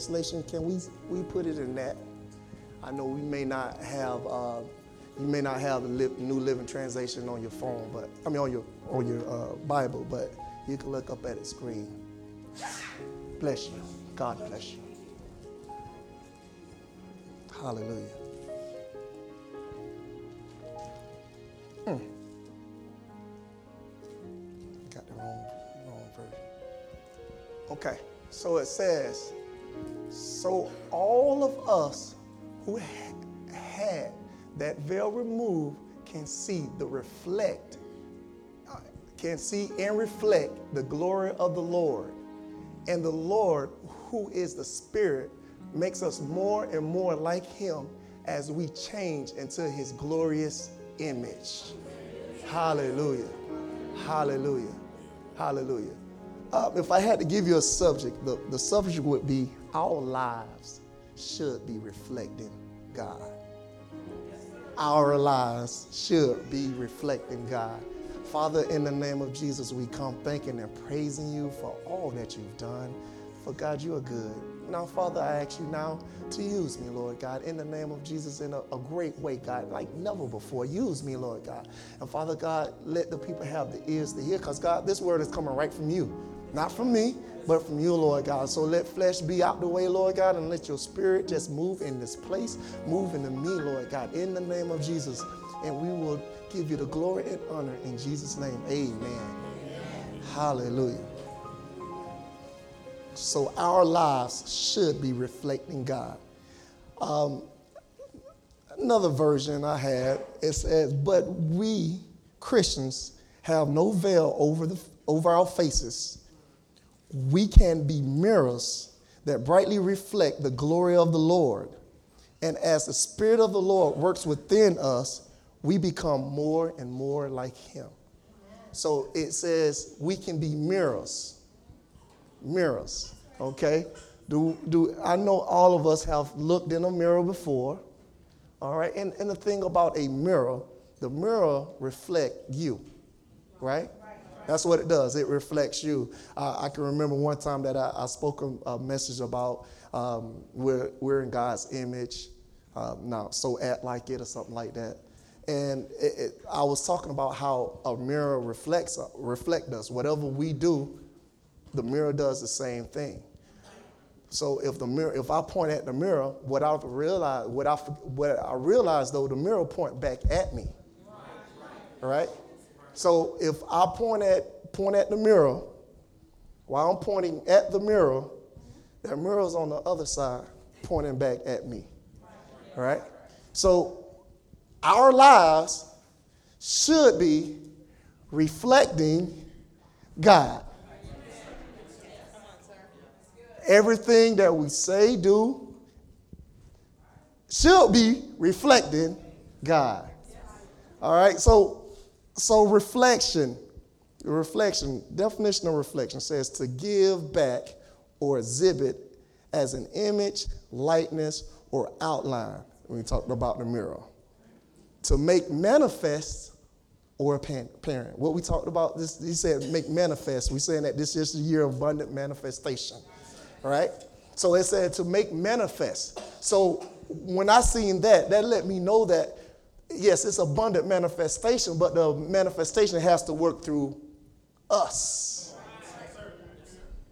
Translation, can we we put it in that? I know we may not have uh, you may not have the New Living Translation on your phone, but I mean on your on your uh, Bible, but you can look up at the screen. Bless you. God bless you. Hallelujah. Hmm. Got the wrong, wrong version. Okay, so it says, so all of us who had that veil removed can see the reflect, can see and reflect the glory of the Lord. And the Lord, who is the Spirit, makes us more and more like Him as we change into His glorious image. Hallelujah. Hallelujah. Hallelujah. Uh, if I had to give you a subject, the, the subject would be our lives should be reflecting God. Our lives should be reflecting God. Father, in the name of Jesus, we come thanking and praising you for all that you've done. For God, you are good. Now, Father, I ask you now to use me, Lord God, in the name of Jesus in a, a, great way, God, like never before. Use me, Lord God. And Father God, let the people have the ears to hear, because God, this word is coming right from you, not from me, but from you, Lord God. So let flesh be out the way, Lord God, and let your spirit just move in this place, move into me, Lord God, in the name of Jesus. And we will give you the glory and honor in Jesus' name. Amen. Amen. Hallelujah. So our lives should be reflecting God. Um, another version I had, it says, but we Christians have no veil over, the, over our faces. We can be mirrors that brightly reflect the glory of the Lord. And as the Spirit of the Lord works within us, we become more and more like Him. So it says we can be mirrors mirrors. Okay? Do, do I know all of us have looked in a mirror before? All right, and, and the thing about a mirror, the mirror reflect you, right? That's what it does. It reflects you. Uh, I can remember one time that I, I spoke a, message about um, we're, we're in God's image, uh, now so act like it or something like that. And it, it, I was talking about how a mirror reflects reflect us. Whatever we do, the mirror does the same thing. So if the mirror, if I point at the mirror, what I realize, what I, what I realize though, the mirror point back at me. Right? So if I point at point at the mirror, while I'm pointing at the mirror, that mirror's on the other side pointing back at me. Right? So our lives should be reflecting God. everything that we say, do, should be reflecting God. All right, so so reflection, reflection, definition of reflection says to give back or exhibit as an image, likeness, or outline. We talked about the mirror. To make manifest or apparent. What we talked about, this, he said make manifest. We're saying that this is the year of abundant manifestation right? So it said to make manifest. So when I seen that, that let me know that yes, it's abundant manifestation, but the manifestation has to work through us.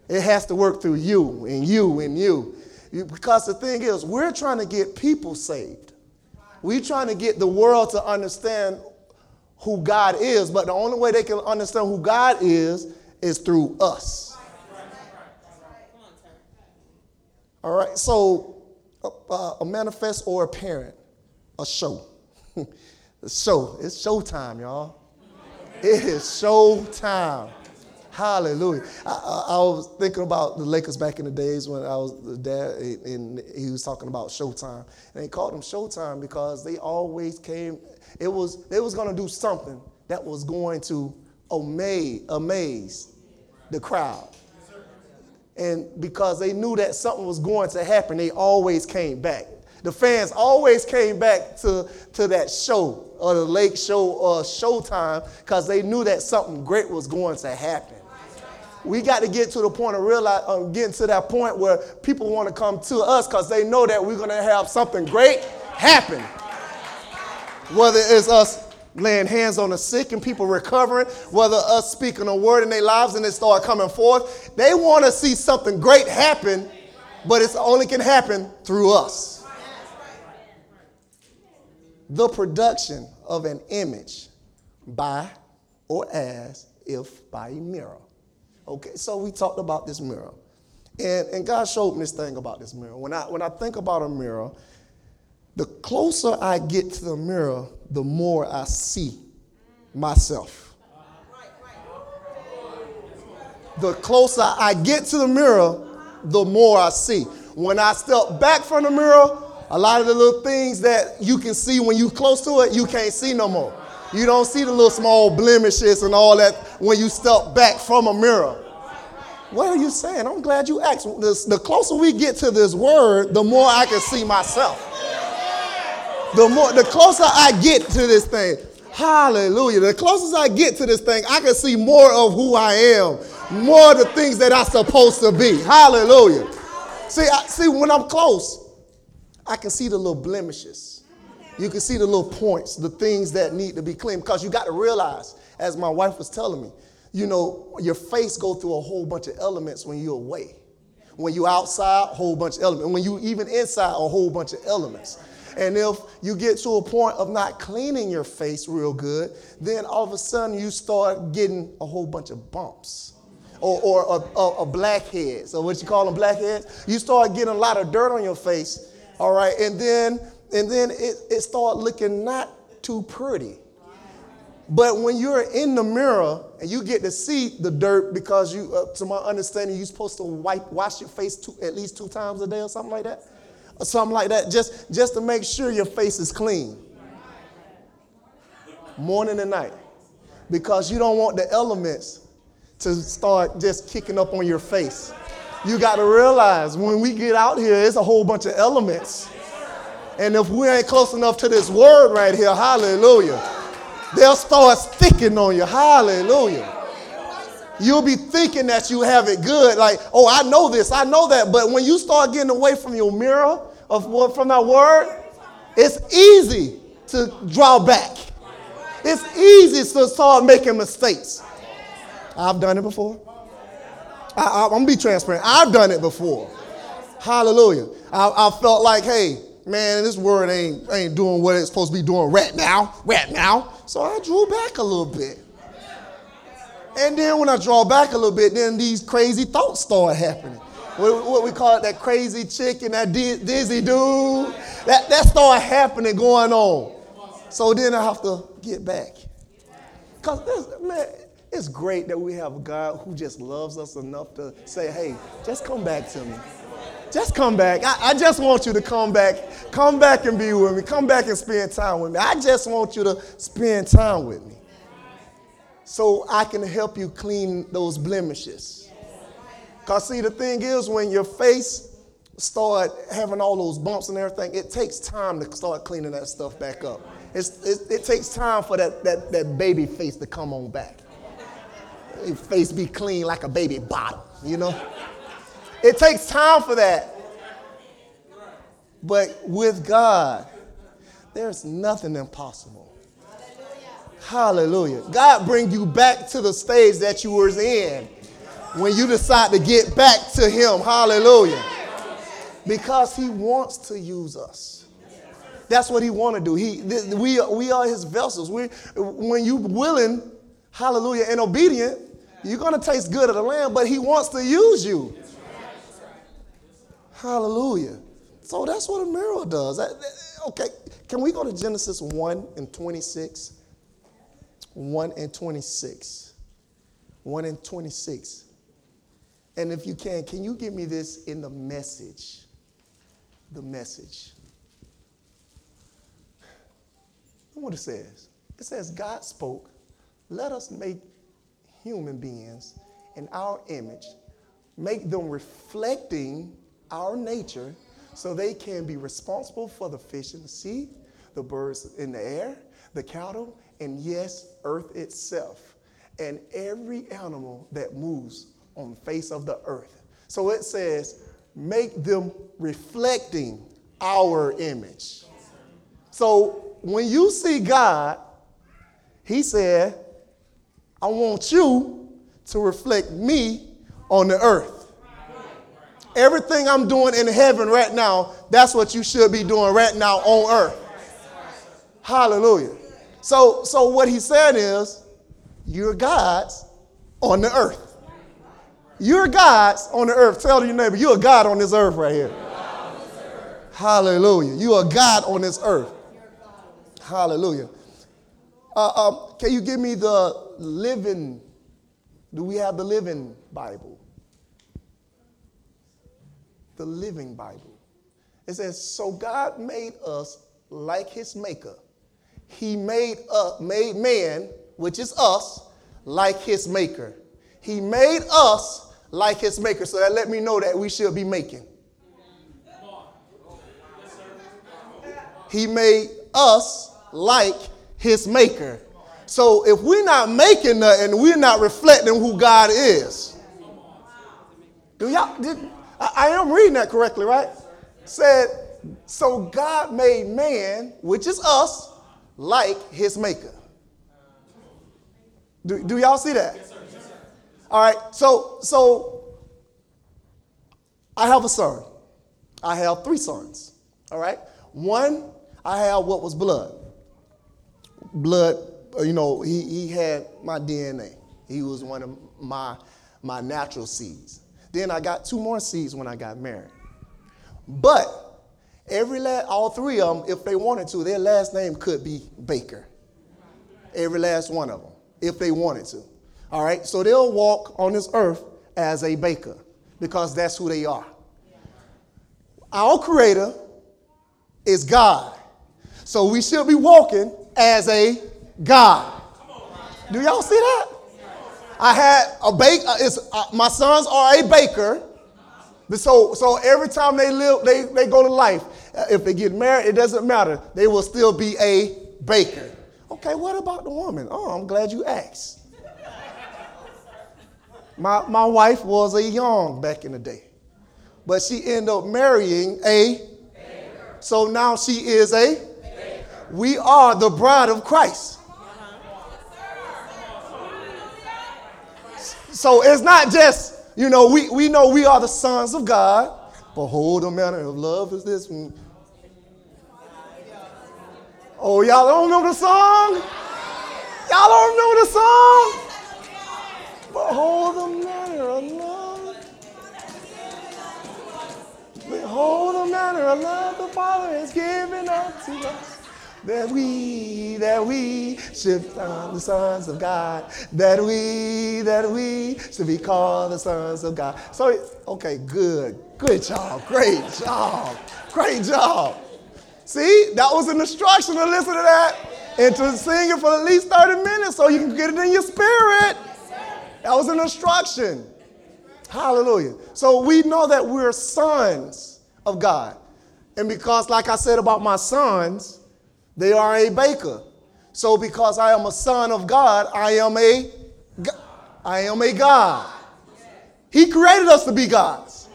It has to work through you and you and you. Because the thing is, we're trying to get people saved. We're trying to get the world to understand who God is, but the only way they can understand who God is is through us. All right, so uh, a manifest or a parent, a show. show. It's showtime, y'all. It is show time. Hallelujah. I, I, I, was thinking about the Lakers back in the days when I was the dad, and he was talking about Showtime. And they called them Showtime because they always came, it was, they was to do something that was going to amaze, amaze the crowd. And because they knew that something was going to happen, they always came back. The fans always came back to, to that show or the lake show or showtime because they knew that something great was going to happen. We got to get to the point of realize, uh, getting to that point where people want to come to us because they know that we're going to have something great happen. Whether it's us laying hands on the sick and people recovering, whether us speaking a word in their lives and they start coming forth, they want to see something great happen, but it only can happen through us. The production of an image by or as if by a mirror. Okay, so we talked about this mirror. And, and God showed me this thing about this mirror. When I, when I think about a mirror, the closer I get to the mirror, the more I see myself. The closer I get to the mirror, the more I see. When I step back from the mirror, a lot of the little things that you can see when you close to it, you can't see no more. You don't see the little small blemishes and all that when you step back from a mirror. What are you saying? I'm glad you asked. The closer we get to this word, the more I can see myself. The more, the closer I get to this thing, hallelujah. The closest I get to this thing, I can see more of who I am, more of the things that I'm supposed to be. Hallelujah. See, I, see, when I'm close, I can see the little blemishes. You can see the little points, the things that need to be cleaned. Because you got to realize, as my wife was telling me, you know, your face go through a whole bunch of elements when you're away. When you outside, a whole bunch of elements. When you even inside, a whole bunch of elements. And if you get to a point of not cleaning your face real good, then all of a sudden you start getting a whole bunch of bumps or, or a, a, a blackhead. So what you call them blackheads? You start getting a lot of dirt on your face, all right, and then and then it, it started looking not too pretty. But when you're in the mirror and you get to see the dirt, because you, uh, to my understanding, you're supposed to wipe, wash your face two, at least two times a day or something like that, or something like that, just just to make sure your face is clean, morning and night, because you don't want the elements to start just kicking up on your face. You got to realize when we get out here, it's a whole bunch of elements and if we ain't close enough to this word right here, hallelujah, they'll start sticking on you. Hallelujah. You'll be thinking that you have it good, like, oh, I know this, I know that. But when you start getting away from your mirror, of from that word, it's easy to draw back. It's easy to start making mistakes. I've done it before. I, am gonna be transparent. I've done it before. Hallelujah. I, I felt like, hey, man, this word ain't, ain't doing what it's supposed to be doing right now, right now. So I drew back a little bit. And then when I draw back a little bit, then these crazy thoughts start happening. What, what we call it, that crazy chick and that dizzy dude. That, that start happening, going on. So then I have to get back. Because, man, it's great that we have a God who just loves us enough to say, hey, just come back to me. Just come back. I, I, just want you to come back. Come back and be with me. Come back and spend time with me. I just want you to spend time with me. So I can help you clean those blemishes. Because, see, the thing is, when your face start having all those bumps and everything, it takes time to start cleaning that stuff back up. It, it, takes time for that, that, that baby face to come on back. Your face be clean like a baby bottle, you know? It takes time for that. But with God, there's nothing impossible. Hallelujah. God bring you back to the stage that you were in when you decide to get back to him. Hallelujah. Because he wants to use us. That's what he want to do. He, we, we are his vessels. We, when you willing, hallelujah, and obedient, you're going to taste good of the land, but he wants to use you. Hallelujah. So that's what a mirror does. Okay, can we go to Genesis 1 and 26? 1 and 26. 1 and 26. And if you can, can you give me this in the message? The message. what it says. It says, God spoke, let us make human beings in our image, make them reflecting our nature so they can be responsible for the fish in the sea, the birds in the air, the cattle, and yes, earth itself, and every animal that moves on the face of the earth. So it says, make them reflecting our image. So when you see God, He said, I want you to reflect me on the earth. Everything I'm doing in heaven right now, that's what you should be doing right now on earth. Hallelujah. So, so what he's saying is, you're God's on the earth. You're God's on the earth. Tell your neighbor, you're a God on this earth right here. Hallelujah. You are God on this earth. Hallelujah. Uh, um, can you give me the living? Do we have the living Bible? The living Bible. It says, So God made us like his maker. He made, uh, made man, which is us, like his maker. He made us like his maker. So that let me know that we should be making. He made us like his maker. So if we're not making nothing, we're not reflecting who God is. Do y'all? Did, I, I am reading that correctly, right? Said, so God made man, which is us, like his maker. Do, do y'all see that? All right. So so I have a son. I have three sons. All right. One, I have what was blood. Blood, Uh, you know, he, he had my DNA. He was one of my, my natural seeds. Then I got two more seeds when I got married. But every last, all three of them, if they wanted to, their last name could be Baker. Every last one of them, if they wanted to. All right, so they'll walk on this earth as a baker because that's who they are. Our creator is God. So we should be walking as a God. Do y'all see that? I had a bake. Uh, it's, uh, my sons are a baker. So, so every time they live, they, they go to life. Uh, if they get married, it doesn't matter. They will still be a baker. Okay, what about the woman? Oh, I'm glad you asked. My, my wife was a young back in the day, but she ended up marrying a. Baker. So now she is a Baker. we are the bride of Christ. So it's not just, you know, we, we know we are the sons of God. Behold, the manner of love is this. Oh, y'all don't know the song? Y'all don't know the song? Behold the manner of love. Behold the manner of love the Father has given unto us that we, that we should be the sons of God, that we, that we should be called the sons of God. So, okay, good, good job, great job, great job. See, that was an instruction to listen to that and to sing it for at least 30 minutes so you can get it in your spirit. That was an instruction. Hallelujah. So we know that we're sons of God. And because, like I said about my sons, they are a baker. So because I am a son of God, I am a I am a God. He created us to be gods.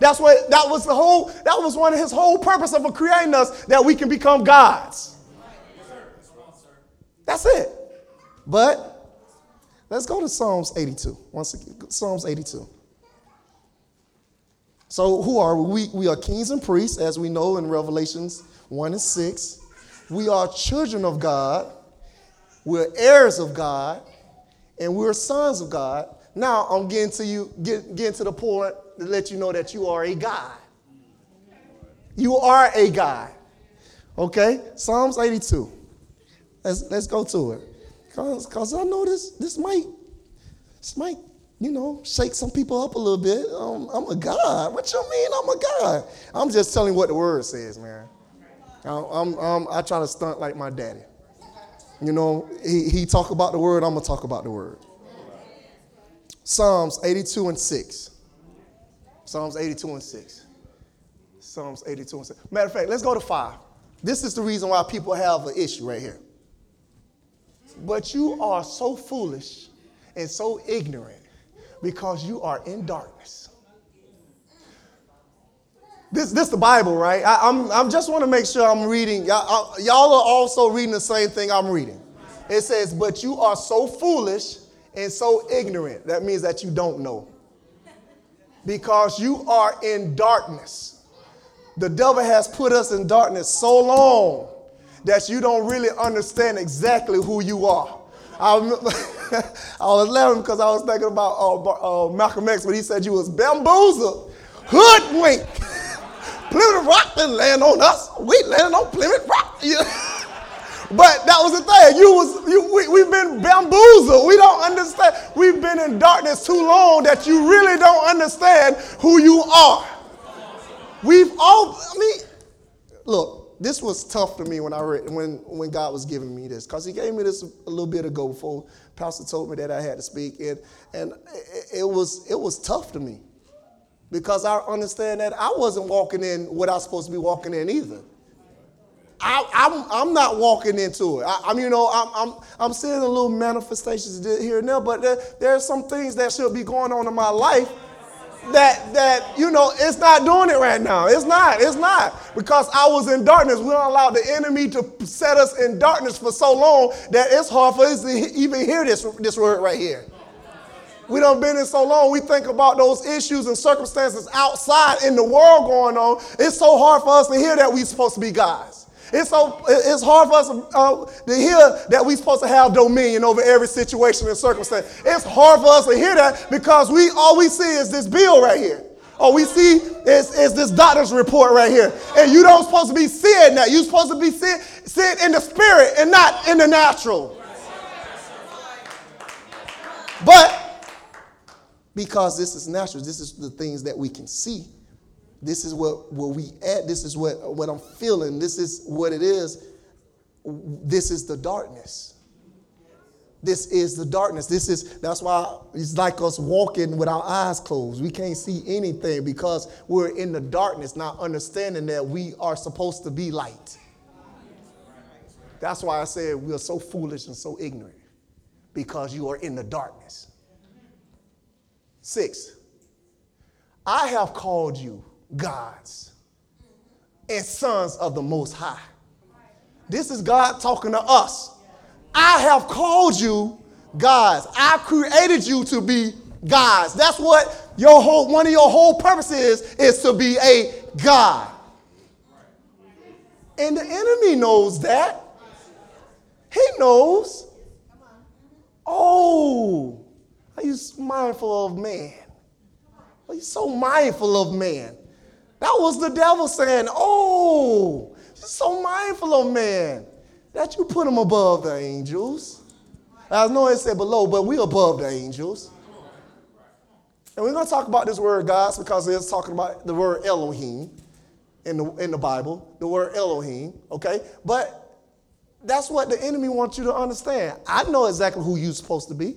That's what that was the whole that was one of his whole purpose of creating us that we can become gods. That's it. But let's go to Psalms 82. Once again, Psalms 82. So who are we? We are kings and priests, as we know in Revelations 1 and 6. We are children of God, we're heirs of God, and we're sons of God. Now I'm getting to you, get, getting to the point to let you know that you are a God. You are a God. Okay? Psalms 82. Let's, let's go to it. Because Cause I know this, this might, this might, you know, shake some people up a little bit. Um, I'm a God. What you mean I'm a God? I'm just telling what the word says, man. I'm, I'm, i try to stunt like my daddy. You know, he, he talk about the word, I'm going to talk about the word. Psalms 82 and 6. Psalms 82 and 6. Psalms 82 and 6. Matter of fact, let's go to 5. This is the reason why people have an issue right here. But you are so foolish and so ignorant Because you are in darkness. This, this the Bible, right? I, I'm, I'm just want to make sure I'm reading. Y'all, y'all are also reading the same thing I'm reading. It says, but you are so foolish and so ignorant. That means that you don't know. Because you are in darkness. The devil has put us in darkness so long that you don't really understand exactly who you are. I, I was laughing because I was thinking about uh, uh, Malcolm X when he said you was bamboozled, hoodwinked. Plymouth Rock didn't land on us. We landed on Plymouth Rock. but that was the thing. You was you, we, we've been bamboozled. We don't understand. We've been in darkness too long that you really don't understand who you are. We've all. I mean, look, this was tough for me when I read when when God was giving me this because He gave me this a little bit ago before Pastor told me that I had to speak, and and it, it was it was tough to me because I understand that I wasn't walking in what I was supposed to be walking in either. I, am I'm, I'm not walking into it. I, am you know, I'm, I'm, I'm seeing a little manifestations here and there, but there, there are some things that should be going on in my life that, that, you know, it's not doing it right now. It's not, it's not. Because I was in darkness. We don't allow the enemy to set us in darkness for so long that it's hard for us to even hear this, this word right here. We don't been in so long. We think about those issues and circumstances outside in the world going on. It's so hard for us to hear that we're supposed to be guys. It's so it's hard for us uh, to hear that we're supposed to have dominion over every situation and circumstance. It's hard for us to hear that because we all we see is this bill right here. All we see is, is this doctor's report right here. And you don't supposed to be seeing that. You're supposed to be seeing, seeing in the spirit and not in the natural. But because this is natural. This is the things that we can see. This is what, what we add. This is what, what I'm feeling. This is what it is. This is the darkness. This is the darkness. This is that's why it's like us walking with our eyes closed. We can't see anything because we're in the darkness, not understanding that we are supposed to be light. That's why I said we are so foolish and so ignorant because you are in the darkness. Six, I have called you gods and sons of the Most High. This is God talking to us. I have called you gods. I created you to be gods. That's what your whole one of your whole purposes is, is to be a God. And the enemy knows that. He knows. Oh, are you mindful of man? Are you so mindful of man? That was the devil saying, Oh, you're so mindful of man that you put him above the angels. I know it said below, but we're above the angels. And we're going to talk about this word gods because it's talking about the word Elohim in the, in the Bible, the word Elohim, okay? But that's what the enemy wants you to understand. I know exactly who you're supposed to be.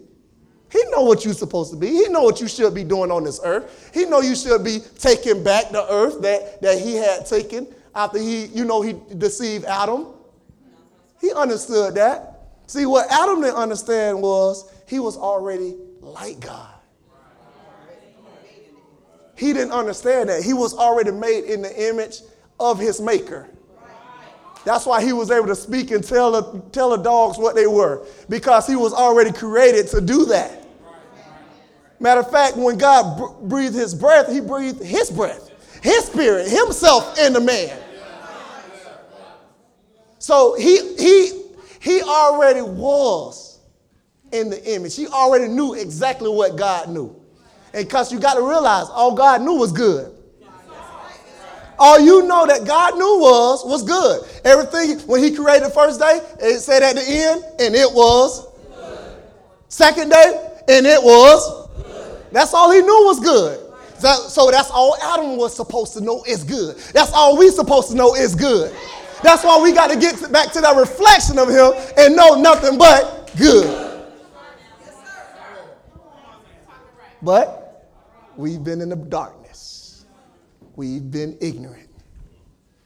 He know what you're supposed to be. He know what you should be doing on this earth. He know you should be taking back the earth that, that he had taken after he, you know, he deceived Adam. He understood that. See, what Adam didn't understand was he was already like God. He didn't understand that. He was already made in the image of his maker. That's why he was able to speak and tell the, tell the dogs what they were, because he was already created to do that. Matter of fact, when God breathed his breath, he breathed his breath, his spirit, himself in the man. So he, he, he already was in the image. He already knew exactly what God knew. And because you got to realize all God knew was good. All you know that God knew was was good. Everything when He created the first day, it said at the end, and it was. Good. Second day, and it was. That's all He knew was good. So, so that's all Adam was supposed to know is good. That's all we supposed to know is good. That's why we got to get back to that reflection of Him and know nothing but good. But we've been in the darkness. We've been ignorant.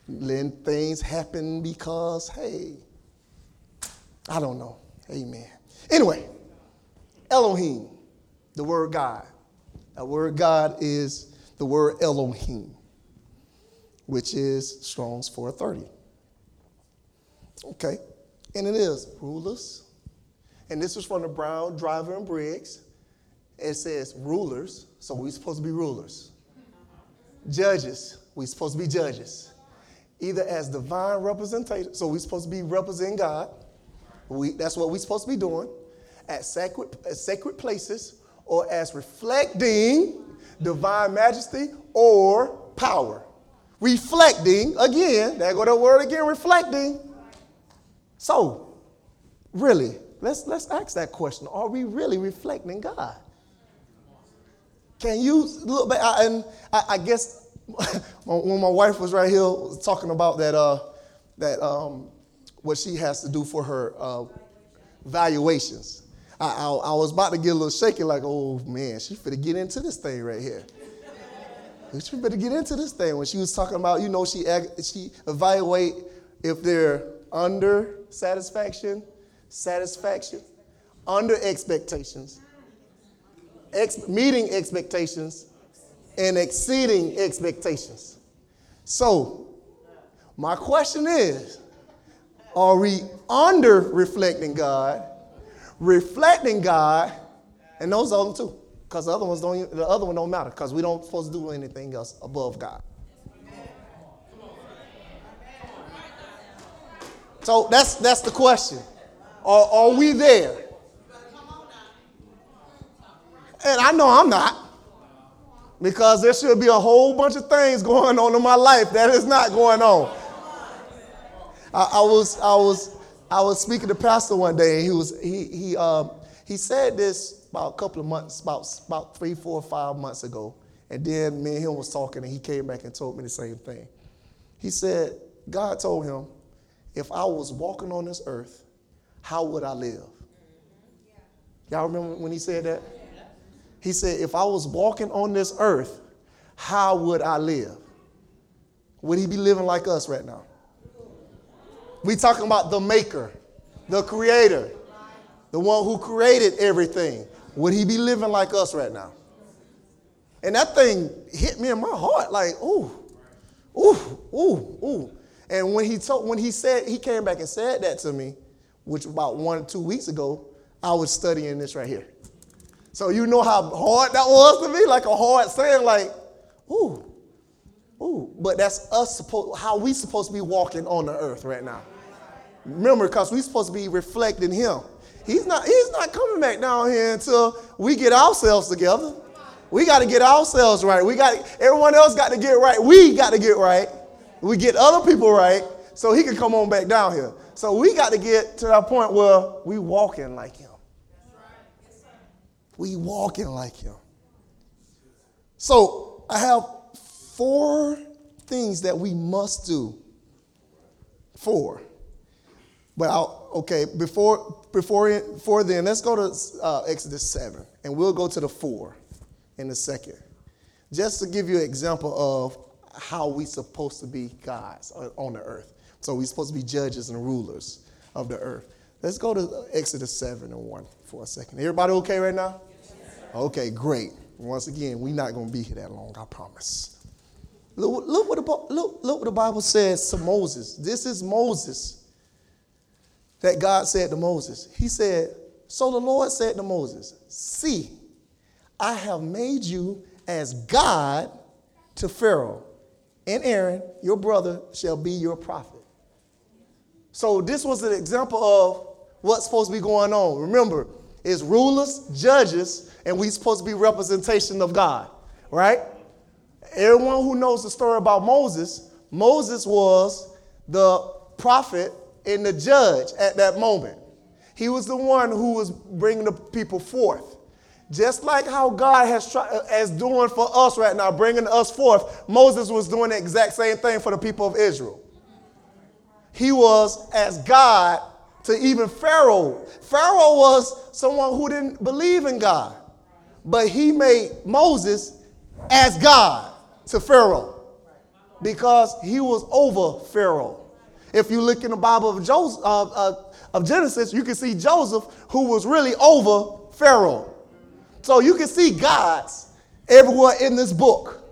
Letting things happen because, hey, I don't know. Amen. Anyway, Elohim, the word God. That word God is the word Elohim, which is Strong's 430. Okay, and it is rulers. And this was from the Brown, Driver, and Briggs. It says rulers, so we're supposed to be rulers. Judges, we're supposed to be judges. Either as divine representation, so we're supposed to be representing God. We, that's what we're supposed to be doing at sacred, at sacred places or as reflecting divine majesty or power. Reflecting, again, there go the word again, reflecting. So, really, let's, let's ask that question. Are we really reflecting God? Can you look back? I, and I, I guess when my wife was right here talking about that, uh, that um, what she has to do for her uh, valuations, I, I, I, was about to get a little shaky, like, oh man, she finna get into this thing right here. she better get into this thing. When she was talking about, you know, she she evaluate if they're under satisfaction, satisfaction, under expectations, ex- meeting expectations, and exceeding expectations. So, my question is are we under reflecting God, reflecting God, and those other two? Because the other ones don't. The other one don't matter because we don't supposed to do anything else above God. So that's that's the question. Are, are we there? And I know I'm not. Because there should be a whole bunch of things going on in my life that is not going on. I, I was I was I was speaking to pastor one day, and he was he he um, he said this about a couple of months, about about three, four, five months ago, and then me and him was talking, and he came back and told me the same thing. He said God told him, if I was walking on this earth, how would I live? Y'all remember when he said that? He said, if I was walking on this earth, how would I live? Would he be living like us right now? We talking about the maker, the creator, the one who created everything. Would he be living like us right now? And that thing hit me in my heart like, ooh, ooh, ooh, ooh. And when he told, when he said, he came back and said that to me, which about one or two weeks ago, I was studying this right here. So you know how hard that was to me, like a hard saying, like, ooh, ooh. But that's us supposed how we supposed to be walking on the earth right now. Remember, because we're supposed to be reflecting him. He's not, he's not coming back down here until we get ourselves together. We got to get ourselves right. We got everyone else got to get right. We got to get right. We get other people right so he can come on back down here. So we got to get to that point where we walking like him. We walking like him. So I have four things that we must do. Four. But I'll, okay, before before before then, let's go to uh, Exodus seven, and we'll go to the four in a second, just to give you an example of how we're supposed to be gods on the earth. So we're supposed to be judges and rulers of the earth. Let's go to Exodus 7 and 1 for a second. Everybody okay right now? Okay, great. Once again, we're not going to be here that long, I promise. Look, look, what the, look, look what the Bible says to Moses. This is Moses that God said to Moses. He said, So the Lord said to Moses, See, I have made you as God to Pharaoh, and Aaron, your brother, shall be your prophet. So this was an example of what's supposed to be going on. Remember, it's rulers, judges, and we're supposed to be representation of God, right? Everyone who knows the story about Moses, Moses was the prophet and the judge at that moment. He was the one who was bringing the people forth. Just like how God has tried, as uh, doing for us right now, bringing us forth, Moses was doing the exact same thing for the people of Israel. He was as God to even Pharaoh. Pharaoh was someone who didn't believe in God, but he made Moses as God to Pharaoh because he was over Pharaoh. If you look in the Bible of, Joseph, uh, uh, of Genesis, you can see Joseph, who was really over Pharaoh. So you can see gods everywhere in this book.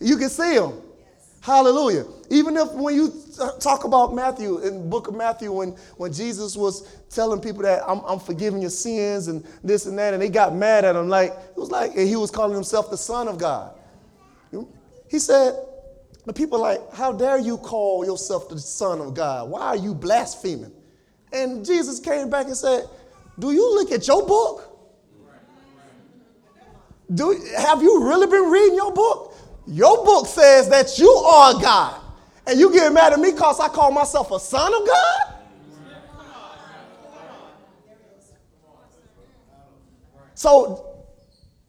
You can see them. Hallelujah. Even if when you talk about Matthew, in the book of Matthew, when, when Jesus was telling people that I'm, I'm forgiving your sins and this and that, and they got mad at him, like, it was like, and he was calling himself the Son of God. He said, the people are like, how dare you call yourself the Son of God? Why are you blaspheming? And Jesus came back and said, Do you look at your book? Do, have you really been reading your book? Your book says that you are God. And you get mad at me because I call myself a son of God? So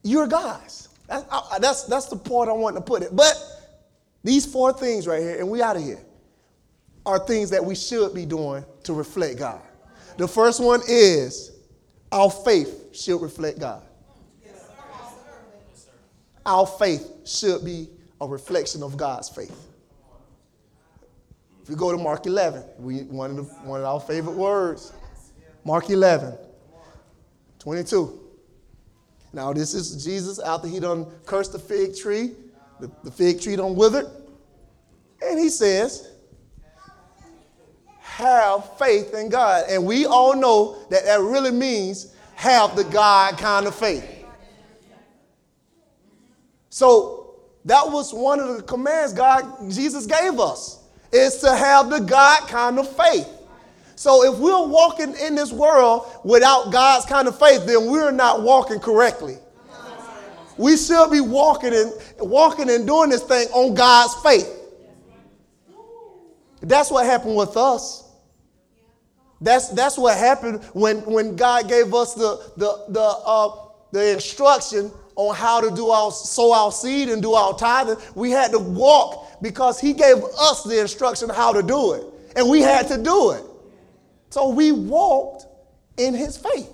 you're God's. That's, that's the point I want to put it. But these four things right here, and we out of here, are things that we should be doing to reflect God. The first one is our faith should reflect God. Our faith should be a reflection of God's faith. If we go to Mark 11, we, one, of the, one of our favorite words, Mark 11, 22. Now, this is Jesus after he done cursed the fig tree. The, the fig tree done withered. And he says, have faith in God. And we all know that that really means have the God kind of faith. So that was one of the commands God Jesus gave us is to have the God kind of faith. So if we're walking in this world without God's kind of faith, then we're not walking correctly. We should be walking and walking and doing this thing on God's faith. That's what happened with us. That's, that's what happened when, when God gave us the, the, the, uh, the instruction on how to do our sow our seed and do our tithing. We had to walk because He gave us the instruction how to do it. And we had to do it. So we walked in His faith.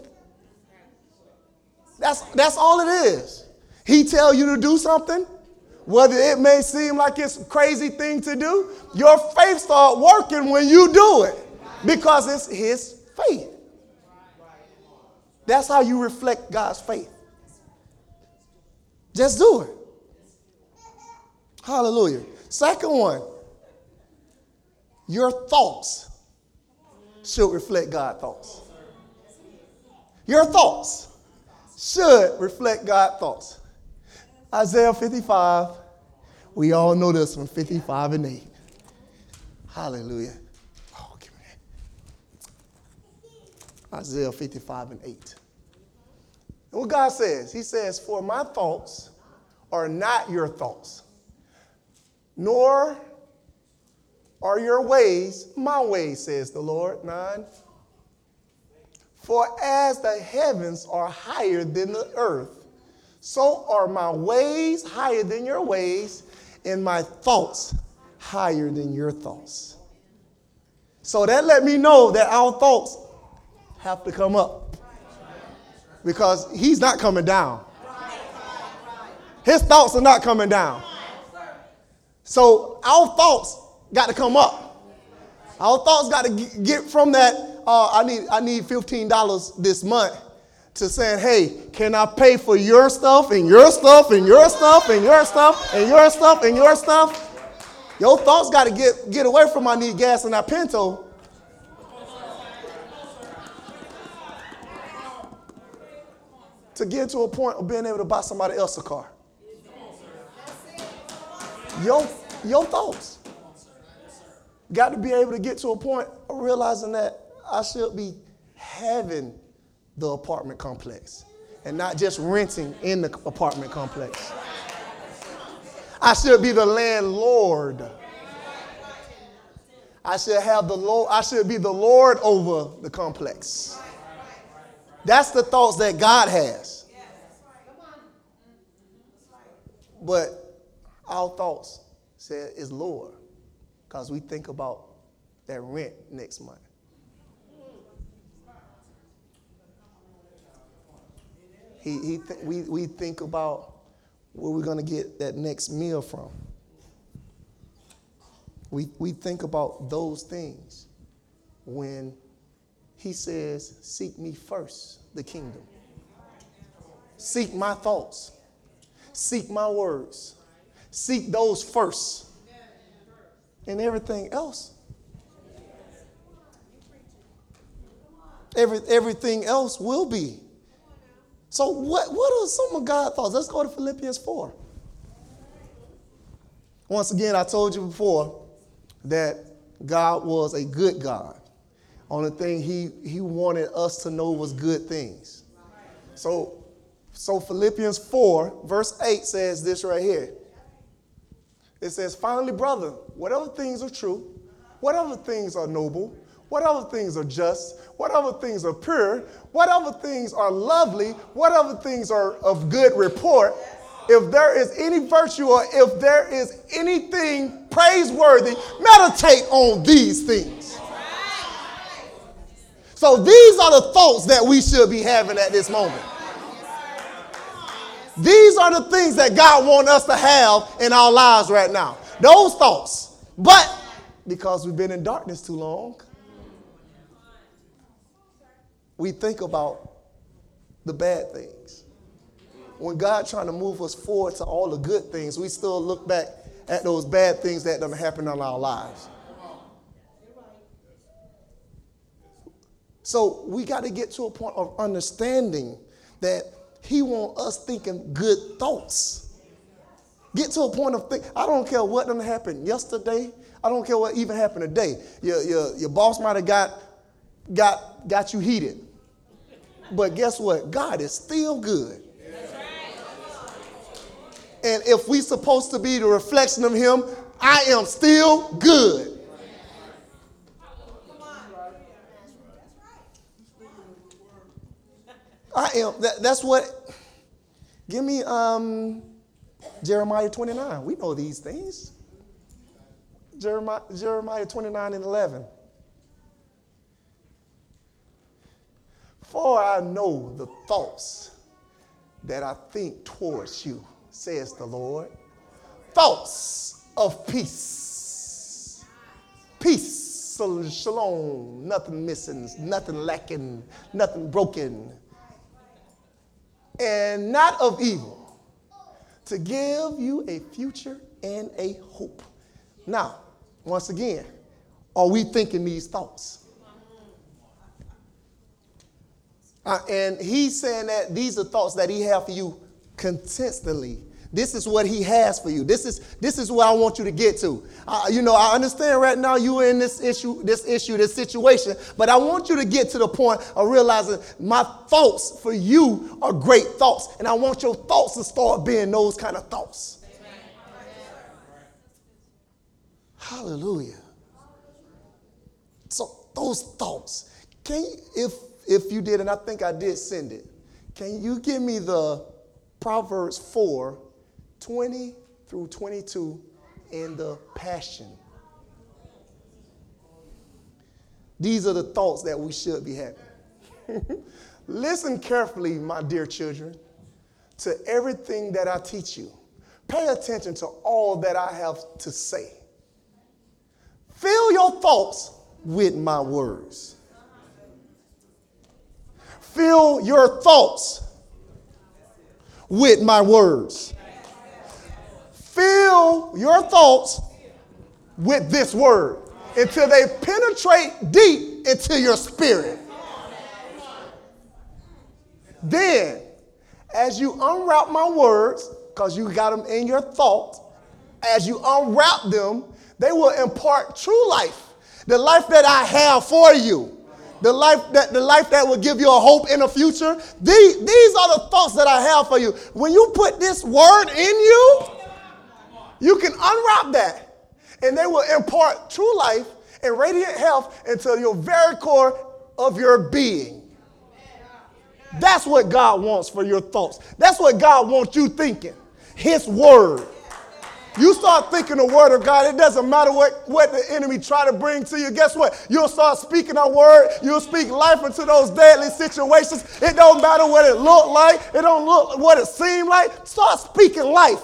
That's, that's all it is. He tell you to do something, whether it may seem like it's a crazy thing to do, your faith start working when you do it because it's his faith. That's how you reflect God's faith. Just do it. Hallelujah. Second one, your thoughts should reflect God's thoughts. Your thoughts should reflect God's thoughts. Isaiah 55. We all know this one 55 and 8. Hallelujah. Oh, give me that. Isaiah 55 and 8. And what God says, He says, For my thoughts are not your thoughts, nor are your ways my ways, says the Lord. Nine. For as the heavens are higher than the earth, so are my ways higher than your ways, and my thoughts higher than your thoughts. So that let me know that our thoughts have to come up. Because he's not coming down. His thoughts are not coming down. So our thoughts got to come up. Our thoughts got to get from that. Uh, I need I need fifteen dollars this month to saying, hey, can I pay for your stuff and your stuff and your stuff and your stuff and your stuff and your stuff? Your thoughts got to get, get away from I need gas in that Pinto. To get to a point of being able to buy somebody else a car. Your, your thoughts. Got to be able to get to a point of realizing that I should be having the apartment complex and not just renting in the apartment complex. I should be the landlord. I should have the Lord, I should be the Lord over the complex. That's the thoughts that God has. But our thoughts say is Lord because we think about that rent next month. He, he th- we, we think about where we're going to get that next meal from. We, we think about those things when he says, Seek me first, the kingdom. Seek my thoughts. seek my words. Seek those first. And everything else. Every, everything else will be. So, what, what are some of God's thoughts? Let's go to Philippians 4. Once again, I told you before that God was a good God. Only thing he, he wanted us to know was good things. So, so Philippians 4, verse 8 says this right here. It says, Finally, brother, whatever things are true, whatever things are noble, whatever things are just, whatever things are pure, whatever things are lovely, whatever things are of good report, if there is any virtue or if there is anything praiseworthy, meditate on these things. So these are the thoughts that we should be having at this moment. These are the things that God wants us to have in our lives right now. Those thoughts. But because we've been in darkness too long, we think about the bad things. When God trying to move us forward to all the good things, we still look back at those bad things that done happen in our lives. So we got to get to a point of understanding that He want us thinking good thoughts. Get to a point of think. I don't care what done happened yesterday. I don't care what even happened today. Your, your, your boss might have got, got, got you heated. But guess what? God is still good. And if we're supposed to be the reflection of him, I am still good. I am. That, that's what. Give me um, Jeremiah 29. We know these things. Jeremiah, Jeremiah 29 and 11. For I know the thoughts that I think towards you, says the Lord. Thoughts of peace. Peace, shalom, nothing missing, nothing lacking, nothing broken. And not of evil, to give you a future and a hope. Now, once again, are we thinking these thoughts? Uh, and he's saying that these are thoughts that he has for you consistently. This is what he has for you. This is this is where I want you to get to. Uh, you know, I understand right now you are in this issue, this issue, this situation, but I want you to get to the point of realizing my thoughts for you are great thoughts, and I want your thoughts to start being those kind of thoughts. Hallelujah. So those thoughts, can you, if if you did, and I think I did send it, can you give me the Proverbs 4 20 through 22 in the Passion? These are the thoughts that we should be having. Listen carefully, my dear children, to everything that I teach you. Pay attention to all that I have to say. Fill your thoughts with my words. Fill your thoughts with my words. Fill your thoughts with this word until they penetrate deep into your spirit. Then, as you unwrap my words, because you got them in your thoughts, as you unwrap them, they will impart true life, the life that I have for you the life that the life that will give you a hope in the future. These, these are the thoughts that I have for you. When you put this word in you, you can unwrap that, and they will impart true life and radiant health into your very core of your being. That's what God wants for your thoughts. That's what God wants you thinking. His word. You start thinking the word of God, it doesn't matter what, what the enemy try to bring to you. Guess what? You'll start speaking a word. You'll speak life into those deadly situations. It don't matter what it looked like. It don't look what it seemed like. Start speaking life.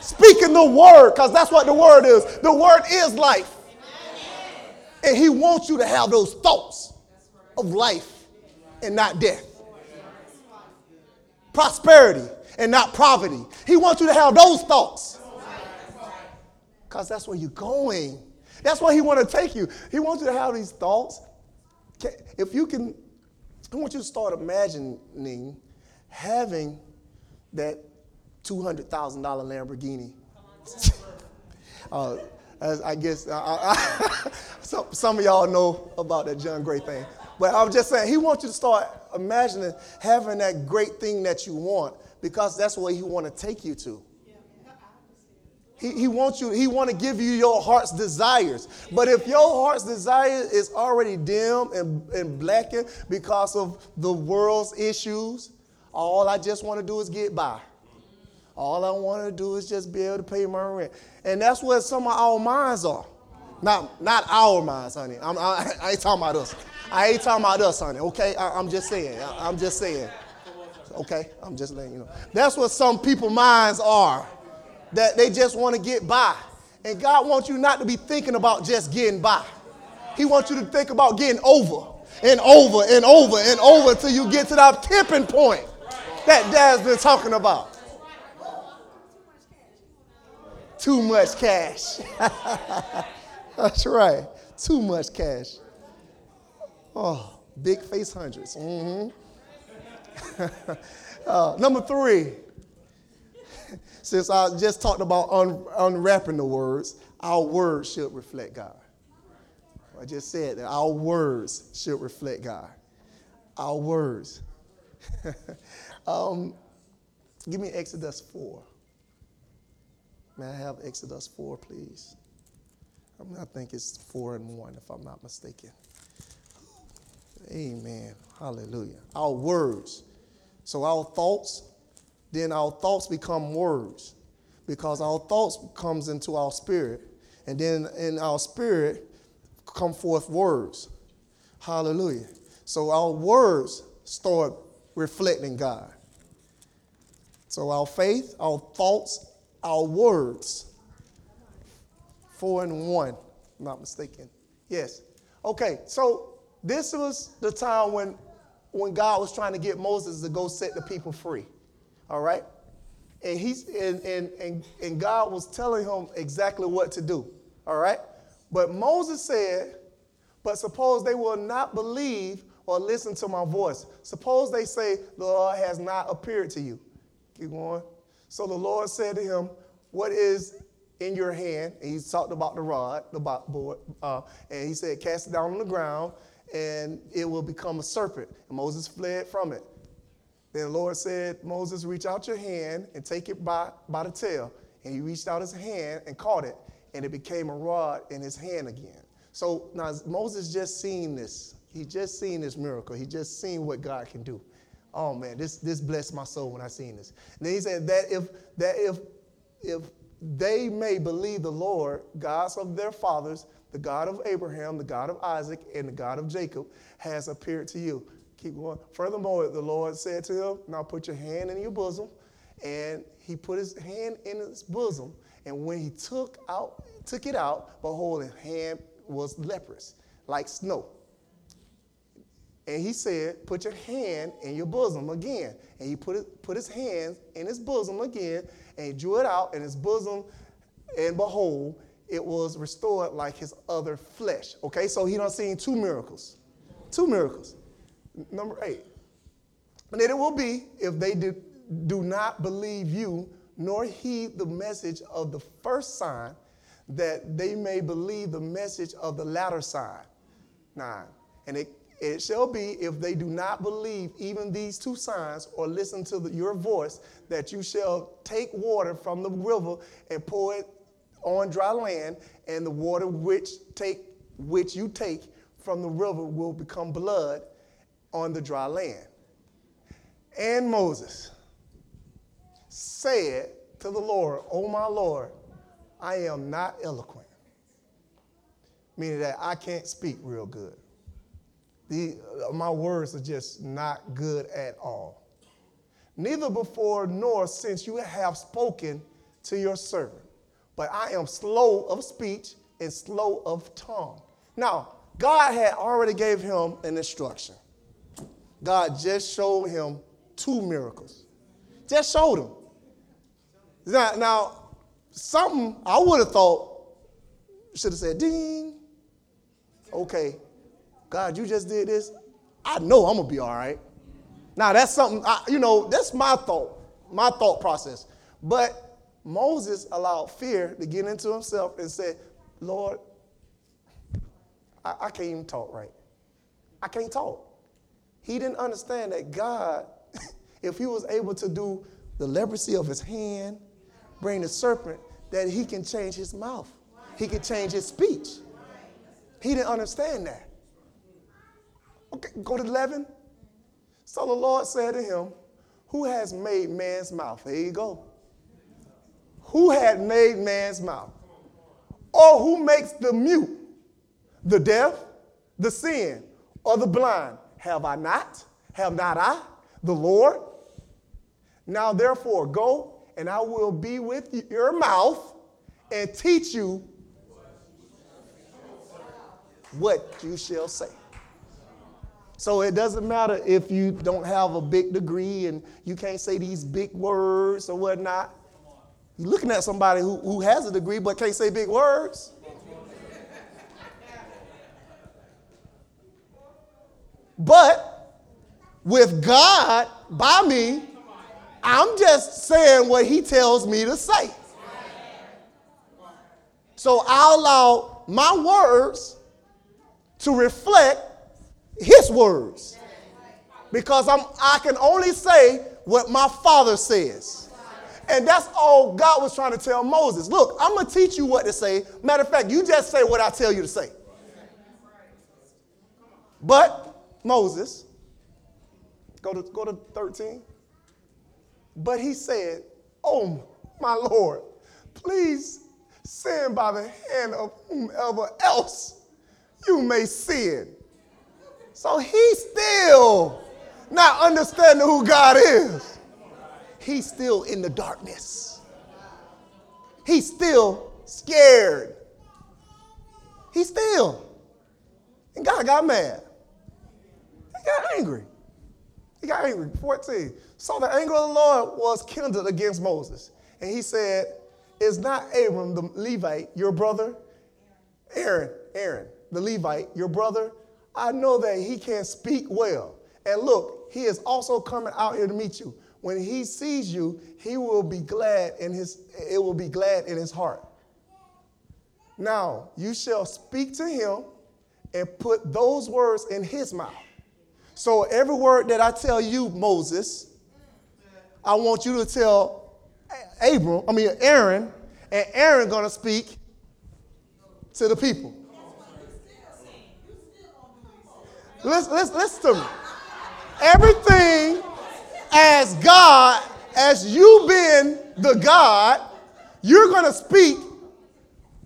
Speaking the word, because that's what the word is. The word is life. And he wants you to have those thoughts of life and not death. Prosperity. and not poverty. He wants you to have those thoughts. Because that's where you're going. That's why he want to take you. He wants you to have these thoughts. If you can, I want you to start imagining having that $200,000 Lamborghini. uh, I guess I, some, some of y'all know about that John Gray thing. But I'm just saying, he wants you to start imagining having that great thing that you want because that's where he want to take you to. He, he wants you, he want to give you your heart's desires. But if your heart's desire is already dim and, and blackened because of the world's issues, all I just want to do is get by. All I want to do is just be able to pay my rent. And that's what some of our minds are. Not, not our minds, honey. I'm, I, I ain't talking about us. I ain't talking about us, honey, okay? I, am just saying. I, I'm just saying. Okay? I'm just letting you know. That's what some people's minds are. That they just want to get by. And God wants you not to be thinking about just getting by. He wants you to think about getting over and over and over and over until you get to that tipping point that Dad's been talking about. Too much cash. That's right. Too much cash. Oh, big face hundreds. Mm-hmm. uh, number three, since I just talked about un- unwrapping the words, our words should reflect God. I just said that our words should reflect God. Our words. um, give me Exodus 4. May I have Exodus 4, please? I, mean, I think it's 4 and 1, if I'm not mistaken. Amen. Hallelujah. Our words. So our thoughts, then our thoughts become words because our thoughts comes into our spirit and then in our spirit come forth words. Hallelujah. So our words start reflecting God. So our faith, our thoughts, our words. Four and one, not mistaken. Yes. Okay, so this was the time when, when God was trying to get Moses to go set the people free. All right? And, he's, and, and, and, and God was telling him exactly what to do. All right? But Moses said, But suppose they will not believe or listen to my voice. Suppose they say, The Lord has not appeared to you. Keep going. So the Lord said to him, What is in your hand? And he talked about the rod, the board. Uh, and he said, Cast it down on the ground, and it will become a serpent. And Moses fled from it. Then the Lord said, Moses, reach out your hand and take it by, by the tail. And he reached out his hand and caught it, and it became a rod in his hand again. So now Moses just seen this. He just seen this miracle. He just seen what God can do. Oh man, this, this blessed my soul when I seen this. And then he said that if that if if they may believe the Lord, gods of their fathers, the God of Abraham, the God of Isaac, and the God of Jacob, has appeared to you. Keep going. Furthermore, the Lord said to him, Now put your hand in your bosom. And he put his hand in his bosom. And when he took out, took it out, behold, his hand was leprous, like snow. And he said, Put your hand in your bosom again. And he put, it, put his hands in his bosom again, and he drew it out in his bosom, and behold, it was restored like his other flesh. Okay, so he done seen two miracles. Two miracles. Number eight. And it will be if they do, do not believe you, nor heed the message of the first sign, that they may believe the message of the latter sign. Nine. And it it shall be if they do not believe even these two signs or listen to the, your voice that you shall take water from the river and pour it on dry land, and the water which take which you take from the river will become blood on the dry land. And Moses said to the Lord, O my Lord, I am not eloquent. Meaning that I can't speak real good. The, my words are just not good at all. Neither before nor since you have spoken to your servant, but I am slow of speech and slow of tongue. Now, God had already gave him an instruction. God just showed him two miracles. Just showed him. Now, now something I would have thought should have said, ding. Okay, God, you just did this. I know I'm gonna be all right. Now that's something I, you know. That's my thought, my thought process. But Moses allowed fear to get into himself and said, "Lord, I, I can't even talk right. I can't talk." He didn't understand that God, if he was able to do the leprosy of his hand, bring the serpent, that he can change his mouth. He can change his speech. He didn't understand that. Okay, go to 11. So the Lord said to him, Who has made man's mouth? There you go. Who had made man's mouth? Or who makes the mute, the deaf, the sin, or the blind? Have I not? Have not I, the Lord? Now therefore, go and I will be with your mouth and teach you what you shall say. So it doesn't matter if you don't have a big degree and you can't say these big words or whatnot. You're looking at somebody who, who has a degree but can't say big words. But with God by me, I'm just saying what He tells me to say. So I'll allow my words to reflect his words. Because I'm, I can only say what my father says. And that's all God was trying to tell Moses. Look, I'm going to teach you what to say. Matter of fact, you just say what I tell you to say. But Moses, go to, go to 13. But he said, Oh, my Lord, please send by the hand of whomever else you may sin. So he's still not understanding who God is. He's still in the darkness. He's still scared. He's still. And God got mad. He got angry. He got angry. 14. So the anger of the Lord was kindled against Moses. And he said, Is not Abram the Levite your brother? Aaron, Aaron, the Levite, your brother? I know that he can't speak well. And look, he is also coming out here to meet you. When he sees you, he will be glad in his it will be glad in his heart. Now, you shall speak to him and put those words in his mouth. So every word that I tell you, Moses, I want you to tell Abram, I mean Aaron, and Aaron gonna speak to the people. Listen, listen, listen to me. Everything as God, as you being the God, you're to speak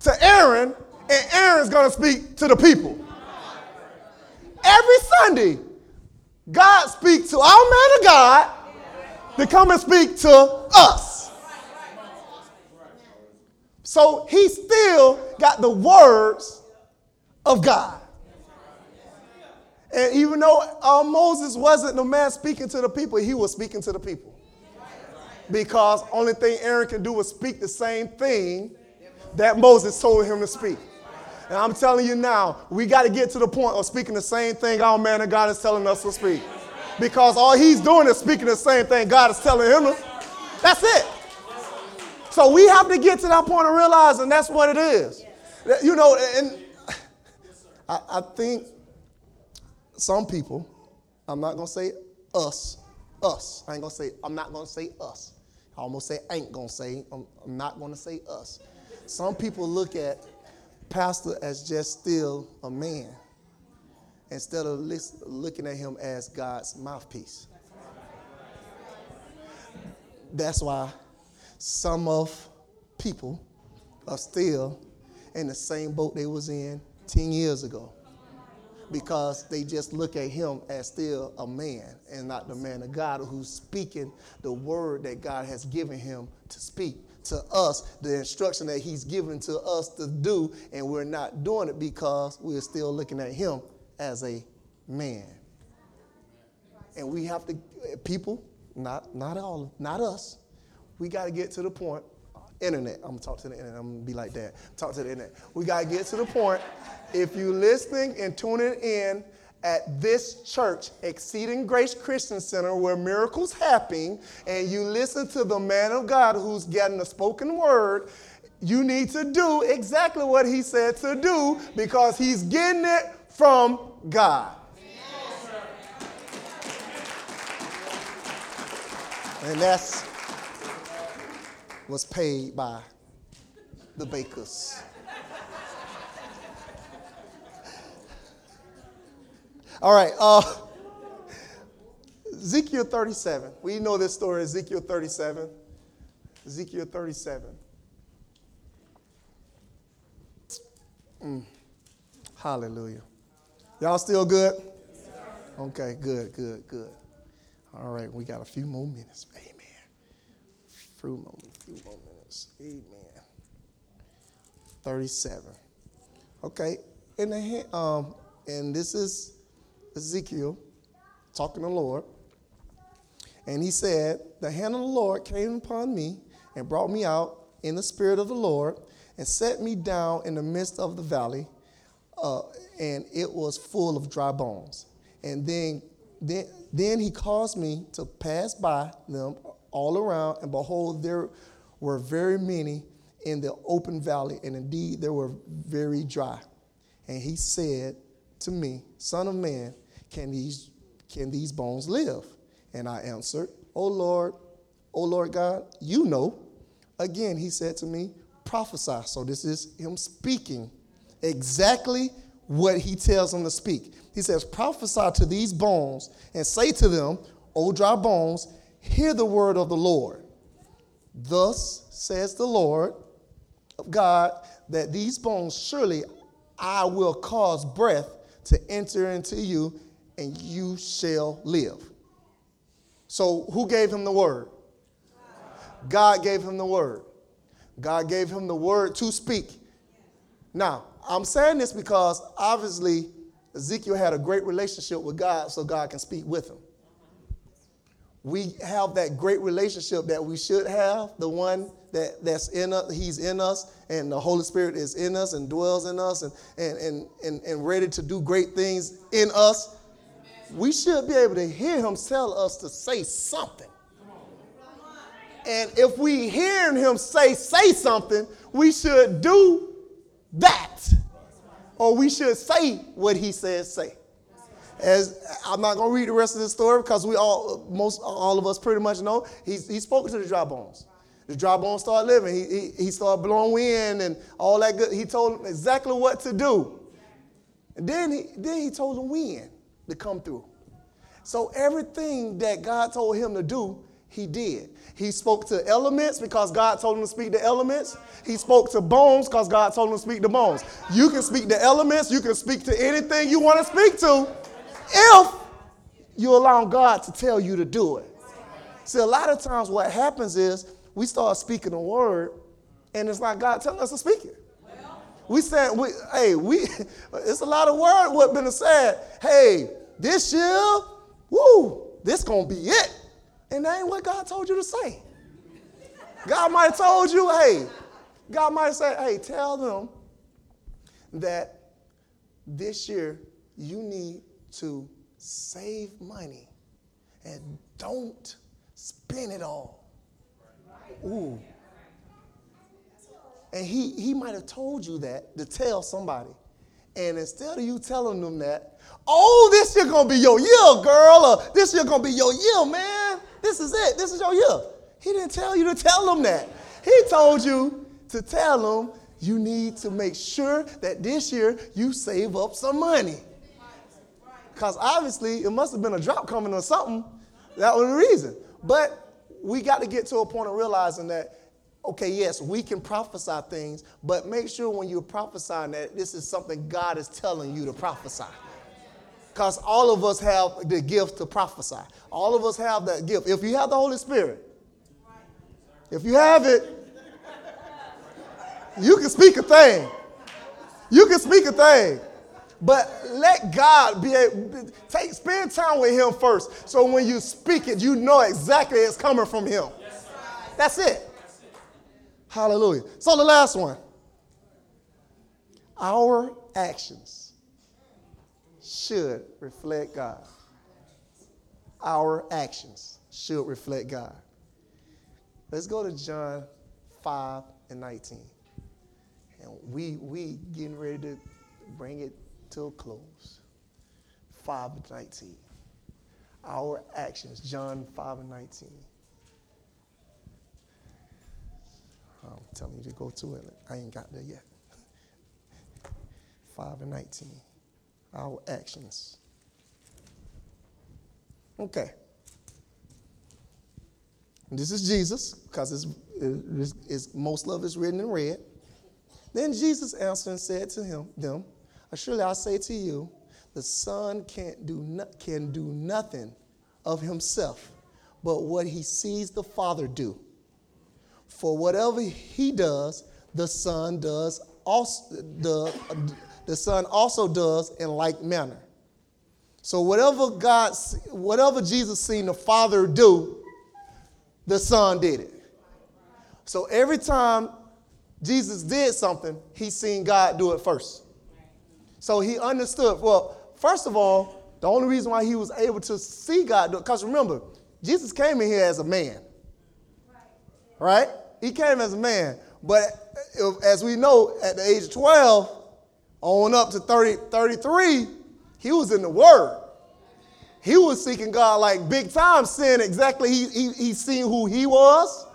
to Aaron, and Aaron's to speak to the people. Every Sunday, God speaks to our man of God to come and speak to us. So he still got the words of God. And even though uh, Moses wasn't the man speaking to the people, he was speaking to the people. Because only thing Aaron can do was speak the same thing that Moses told him to speak. And I'm telling you now, we got to get to the point of speaking the same thing our man of God is telling us to speak. Because all he's doing is speaking the same thing God is telling him. That's it. So we have to get to that point of realizing that's what it is. You know, and I, think some people, I'm not going to say us, us. I ain't going to say, I'm not going to say us. I almost say ain't going to say, I'm, I'm not going to say us. Some people look at pastor as just still a man instead of looking at him as God's mouthpiece. That's why some of people are still in the same boat they was in 10 years ago because they just look at him as still a man and not the man of God who's speaking the word that God has given him to speak to us, the instruction that he's given to us to do, and we're not doing it because we're still looking at him as a man. And we have to, people, not, not all, not us. We got to get to the point. Internet, I'm gonna talk to the internet. I'm gonna be like that. Talk to the internet. We got to get to the point. If you're listening and tuning in at this church, Exceeding Grace Christian Center, where miracles happen, and you listen to the man of God who's getting the spoken word, you need to do exactly what he said to do because he's getting it from God. And that's was paid by the bakers. All right, uh, Ezekiel 37. We know this story, Ezekiel 37. Ezekiel 37. Mm. Hallelujah. Y'all still good? Okay, good, good, good. All right, we got a few more minutes. Amen. Few more, few more minutes. Amen. 37. Okay, in the um, and this is Ezekiel talking to the Lord. And he said, The hand of the Lord came upon me and brought me out in the spirit of the Lord and set me down in the midst of the valley, uh, and it was full of dry bones. And then, then, then he caused me to pass by them all around, and behold, there were very many in the open valley, and indeed they were very dry. And he said to me, Son of man, can these, can these bones live? And I answered, O Lord, O Lord God, you know. Again, he said to me, prophesy. So this is him speaking exactly what he tells them to speak. He says, prophesy to these bones and say to them, O dry bones, hear the word of the Lord. Thus says the Lord of God, that these bones surely I will cause breath to enter into you, and you shall live. So, who gave him the word? God gave him the word. God gave him the word to speak. Now, I'm saying this because obviously Ezekiel had a great relationship with God, so God can speak with him. We have that great relationship that we should have, the one that, that's in us, He's in us, and the Holy Spirit is in us and dwells in us and, and, and, and, and ready to do great things in us. We should be able to hear Him tell us to say something. And if we hear him say, say something, we should do that. Or we should say what he says, say. As I'm not to read the rest of the story because we all, most all of us pretty much know, he, he spoke to the dry bones. The dry bones started living. He, he, he started blowing wind and all that good. He told them exactly what to do. And then he, then he told them when to come through. So everything that God told him to do, he did. He spoke to elements because God told him to speak to elements. He spoke to bones because God told him to speak to bones. You can speak to elements, you can speak to anything you want to speak to if you allow God to tell you to do it. See, a lot of times what happens is we start speaking a word and it's like God telling us to speak it. We said, we, hey, we, it's a lot of word what been said. Hey, this year, woo, this gonna be it. And that ain't what God told you to say. God might have told you, hey, God might have said, hey, tell them that this year you need to save money and don't spend it all. Ooh. And he, he might have told you that to tell somebody. And instead of you telling them that, oh, this year gonna be your year, girl, or this year gonna be your year, man. This is it. This is your year. He didn't tell you to tell them that. He told you to tell them you need to make sure that this year you save up some money. Because obviously it must have been a drop coming or something. That was the reason. But we got to get to a point of realizing that, okay, yes, we can prophesy things, but make sure when you're prophesying that this is something God is telling you to prophesy. Because all of us have the gift to prophesy. All of us have that gift. If you have the Holy Spirit, if you have it, you can speak a thing. You can speak a thing. But let God be able, take spend time with Him first. So when you speak it, you know exactly it's coming from Him. That's it. Hallelujah. So the last one. Our actions should reflect God. Our actions should reflect God. Let's go to John 5 and 19. And we we getting ready to bring it to a close. 5 and 19. Our actions, John 5 and 19. I'm telling you to go to it. I ain't got there yet. 5 and 19. Our actions. Okay. This is Jesus, because it's, it's, it's, most of it is written in red. Then Jesus answered and said to him, them, Surely I say to you, the Son can't do no, can do nothing of himself, but what he sees the Father do. For whatever he does, the Son does also the, the Son also does in like manner. So whatever God, whatever Jesus seen the Father do, the Son did it. So every time Jesus did something, he seen God do it first. So he understood. Well, first of all, the only reason why he was able to see God do because remember, Jesus came in here as a man. Right? He came as a man. But as we know, at the age of 12, on up to 30, 33, he was in the Word. He was seeking God like big time, saying exactly he, he, he seen who he was.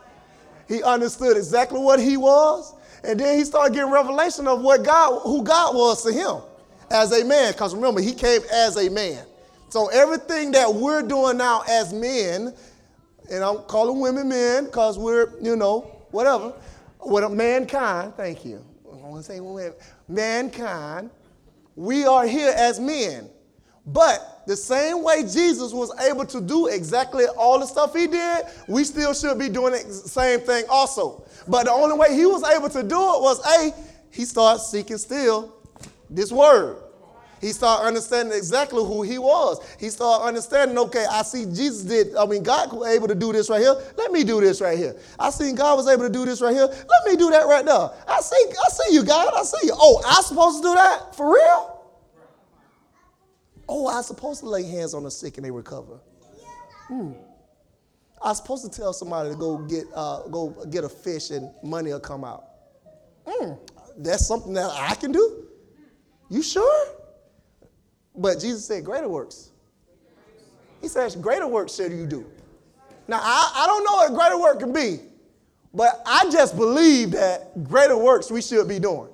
He understood exactly what he was. And then he started getting revelation of what God, who God was to him as a man. Because remember, he came as a man. So everything that we're doing now as men, and I'm calling women men because we're, you know, whatever, with mankind, thank you. I want to say women, mankind, we are here as men. But the same way Jesus was able to do exactly all the stuff he did, we still should be doing the same thing also. But the only way he was able to do it was A, he starts seeking still this word. He started understanding exactly who he was. He started understanding, okay, I see Jesus did, I mean, God was able to do this right here. Let me do this right here. I seen God was able to do this right here. Let me do that right there. I see, I see you, God. I see you. Oh, I supposed to do that? For real? Oh, I'm supposed to lay hands on the sick and they recover. Hmm. I'm supposed to tell somebody to go get, uh, go get a fish and money will come out. Hmm. That's something that I can do? You sure? But Jesus said, greater works. He says, greater works should you do. Now, I, I don't know what a greater work can be, but I just believe that greater works we should be doing.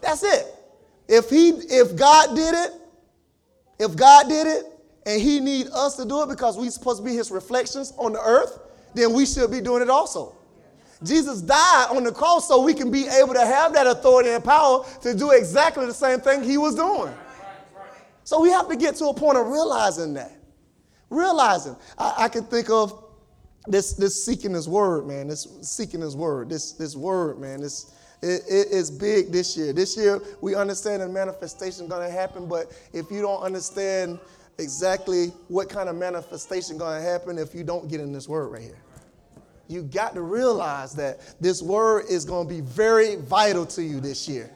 That's it. If he, if God did it, if God did it and he need us to do it because we supposed to be his reflections on the earth, then we should be doing it also. Jesus died on the cross so we can be able to have that authority and power to do exactly the same thing he was doing. So we have to get to a point of realizing that. Realizing. I, I can think of this, this seeking his word, man. This seeking his word. This, this word, man. This it, it, it's big this year. This year, we understand the manifestation is going to happen, but if you don't understand exactly what kind of manifestation is going to happen if you don't get in this word right here. You got to realize that this word is going to be very vital to you this year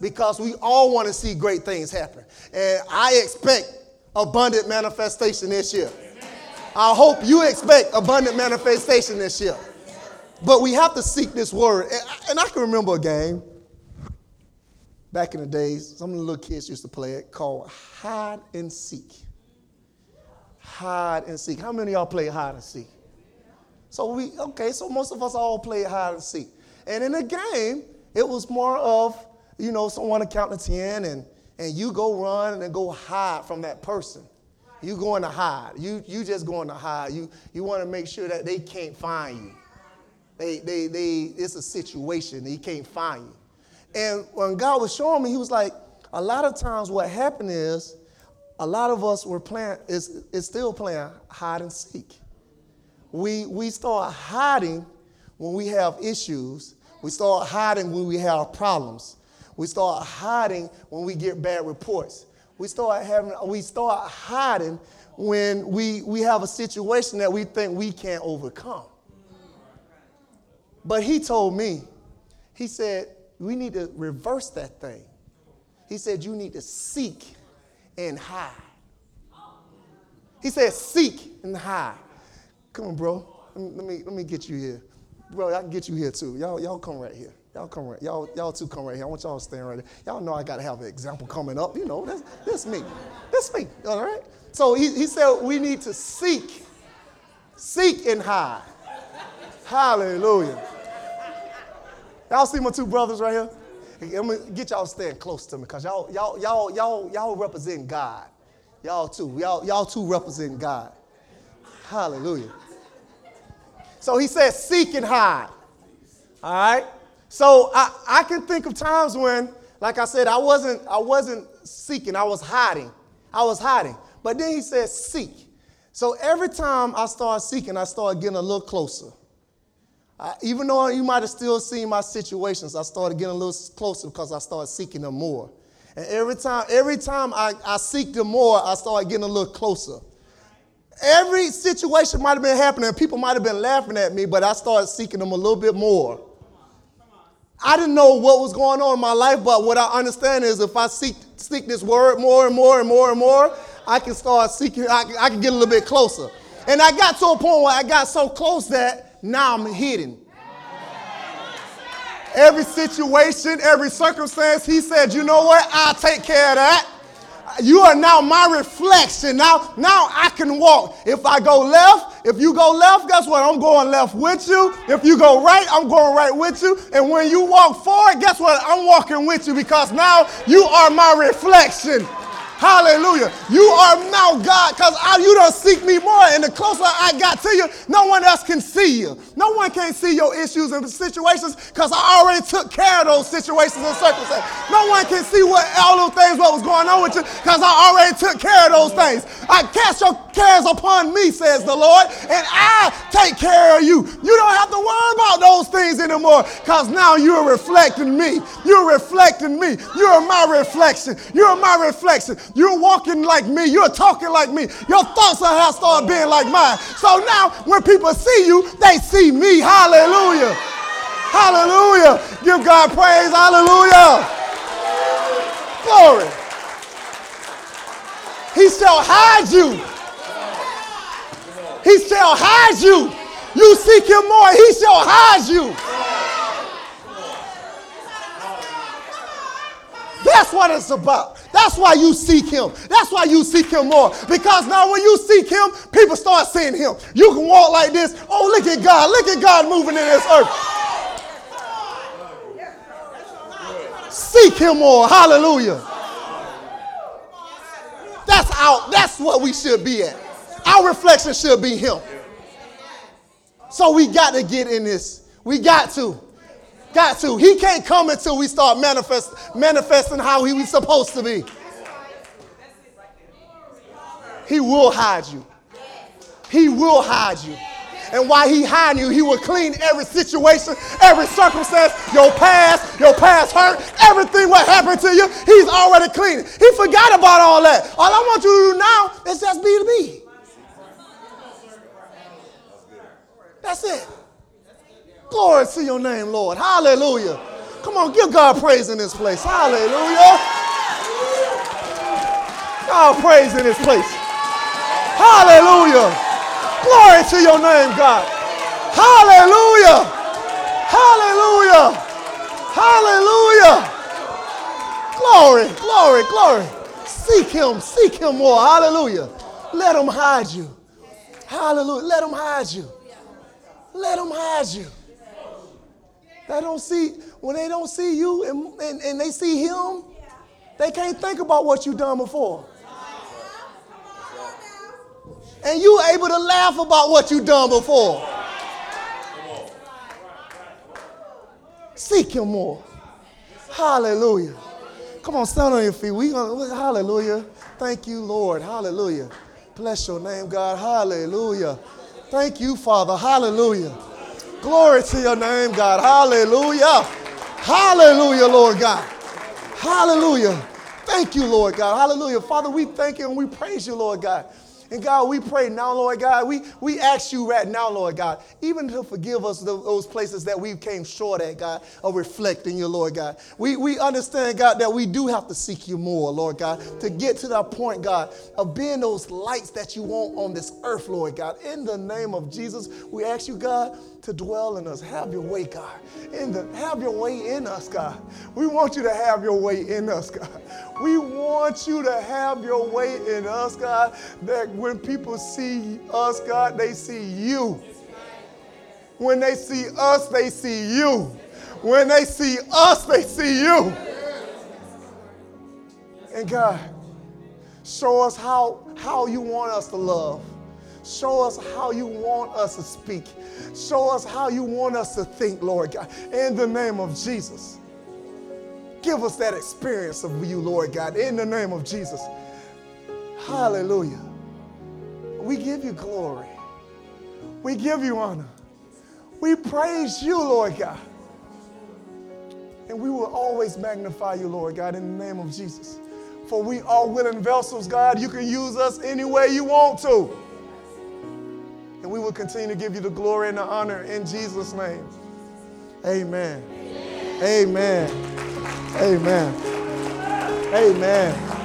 because we all want to see great things happen. And I expect abundant manifestation this year. I hope you expect abundant manifestation this year. But we have to seek this word. And I can remember a game back in the days, some of the little kids used to play it called hide and seek. Hide and seek. How many of y'all play hide and seek? So we, okay, so most of us all play hide and seek. And in the game, it was more of, you know, someone to count to 10 and, and you go run and go hide from that person. You going to hide. You, you just going to hide. You, you want to make sure that they can't find you. They, they, they, it's a situation. He can't find you. And when God was showing me, he was like, a lot of times what happened is a lot of us were playing, is, is still playing hide and seek. We, we start hiding when we have issues. We start hiding when we have problems. We start hiding when we get bad reports. We start having we start hiding when we, we have a situation that we think we can't overcome. But he told me, he said, we need to reverse that thing. He said, you need to seek and hide. He said, seek and hide. Come on, bro. Let me, let me get you here. Bro, I can get you here too. Y'all, y'all come right here. Y'all come right. Y'all, y'all two come right here. I want y'all to stand right there. Y'all know I gotta have an example coming up. You know, that's, that's me. That's me. All right? So he, he said we need to seek. Seek and hide. Hallelujah. Y'all see my two brothers right here? I'm gonna get y'all stand close to me because y'all, y'all, y'all, y'all, y'all represent God. Y'all too. Y'all, y'all too represent God. Hallelujah. So he says, seek and hide. All right? So I, I can think of times when, like I said, I wasn't, I wasn't seeking, I was hiding. I was hiding. But then he says, seek. So every time I start seeking, I start getting a little closer. I, even though you might have still seen my situations, I started getting a little closer because I started seeking them more. And every time, every time I, I seek them more, I started getting a little closer. Every situation might have been happening, people might have been laughing at me, but I started seeking them a little bit more. I didn't know what was going on in my life, but what I understand is if I seek, seek this word more and more and more and more, I can start seeking, I, I can get a little bit closer. And I got to a point where I got so close that now I'm hidden. Every situation, every circumstance, he said, you know what? I'll take care of that. You are now my reflection. Now, now I can walk. If I go left, if you go left, guess what? I'm going left with you. If you go right, I'm going right with you. And when you walk forward, guess what? I'm walking with you because now you are my reflection. Hallelujah. You are now God because you don't seek me more. And the closer I got to you, no one else can see you. No one can see your issues and situations because I already took care of those situations and circumstances. No one can see what all those things, what was going on with you because I already took care of those things. I cast your cares upon me, says the Lord, and I take care of you. You don't have to worry about those things anymore because now you're reflecting me. You're reflecting me. You're my reflection. You're my reflection. You're walking like me. You're talking like me. Your thoughts have started being like mine. So now when people see you, they see me. Hallelujah. Hallelujah. Give God praise. Hallelujah. Glory. He shall hide you. He shall hide you. You seek him more, he shall hide you. That's what it's about. That's why you seek him. That's why you seek him more. Because now when you seek him, people start seeing him. You can walk like this. Oh, look at God. Look at God moving in this earth. Seek him more. Hallelujah. That's out. That's what we should be at. Our reflection should be him. So we got to get in this. We got to. Got to. He can't come until we start manifest, manifesting how he was supposed to be. He will hide you. He will hide you. And while he hiding you, he will clean every situation, every circumstance, your past, your past hurt, everything what happened to you, he's already clean. He forgot about all that. All I want you to do now is just be to me. That's it. Glory to your name, Lord. Hallelujah. Come on, give God praise in this place. Hallelujah. God praise in this place. Hallelujah. Glory to your name, God. Hallelujah. Hallelujah. Hallelujah. Glory, glory, glory. Seek him, seek him more. Hallelujah. Let him hide you. Hallelujah. Let him hide you. Let him hide you. They don't see, when they don't see you and, and, and they see him, they can't think about what you've done before. And you able to laugh about what you've done before. Seek him more. Hallelujah. Come on, stand on your feet. We gonna hallelujah. Thank you, Lord. Hallelujah. Bless your name, God. Hallelujah. Thank you, Father. Hallelujah. Glory to your name, God. Hallelujah. Hallelujah, Lord God. Hallelujah. Thank you, Lord God. Hallelujah. Father, we thank you and we praise you, Lord God. And God, we pray now, Lord God, we, we ask you right now, Lord God, even to forgive us those places that we came short at, God, of reflecting you, Lord God. We, we understand, God, that we do have to seek you more, Lord God, to get to that point, God, of being those lights that you want on this earth, Lord God. In the name of Jesus, we ask you, God, to dwell in us. Have your way, God. In the, have your way in us, God. We want you to have your way in us, God. We want you to have your way in us, God, that when people see us, God, they see you. When they see us, they see you. When they see us, they see you. And God, show us how, how you want us to love. Show us how you want us to speak. Show us how you want us to think, Lord God, in the name of Jesus. Give us that experience of you, Lord God, in the name of Jesus. Hallelujah. We give you glory. We give you honor. We praise you, Lord God. And we will always magnify you, Lord God, in the name of Jesus. For we are willing vessels, God. You can use us any way you want to. And we will continue to give you the glory and the honor in Jesus' name. Amen. Amen. Amen. Amen.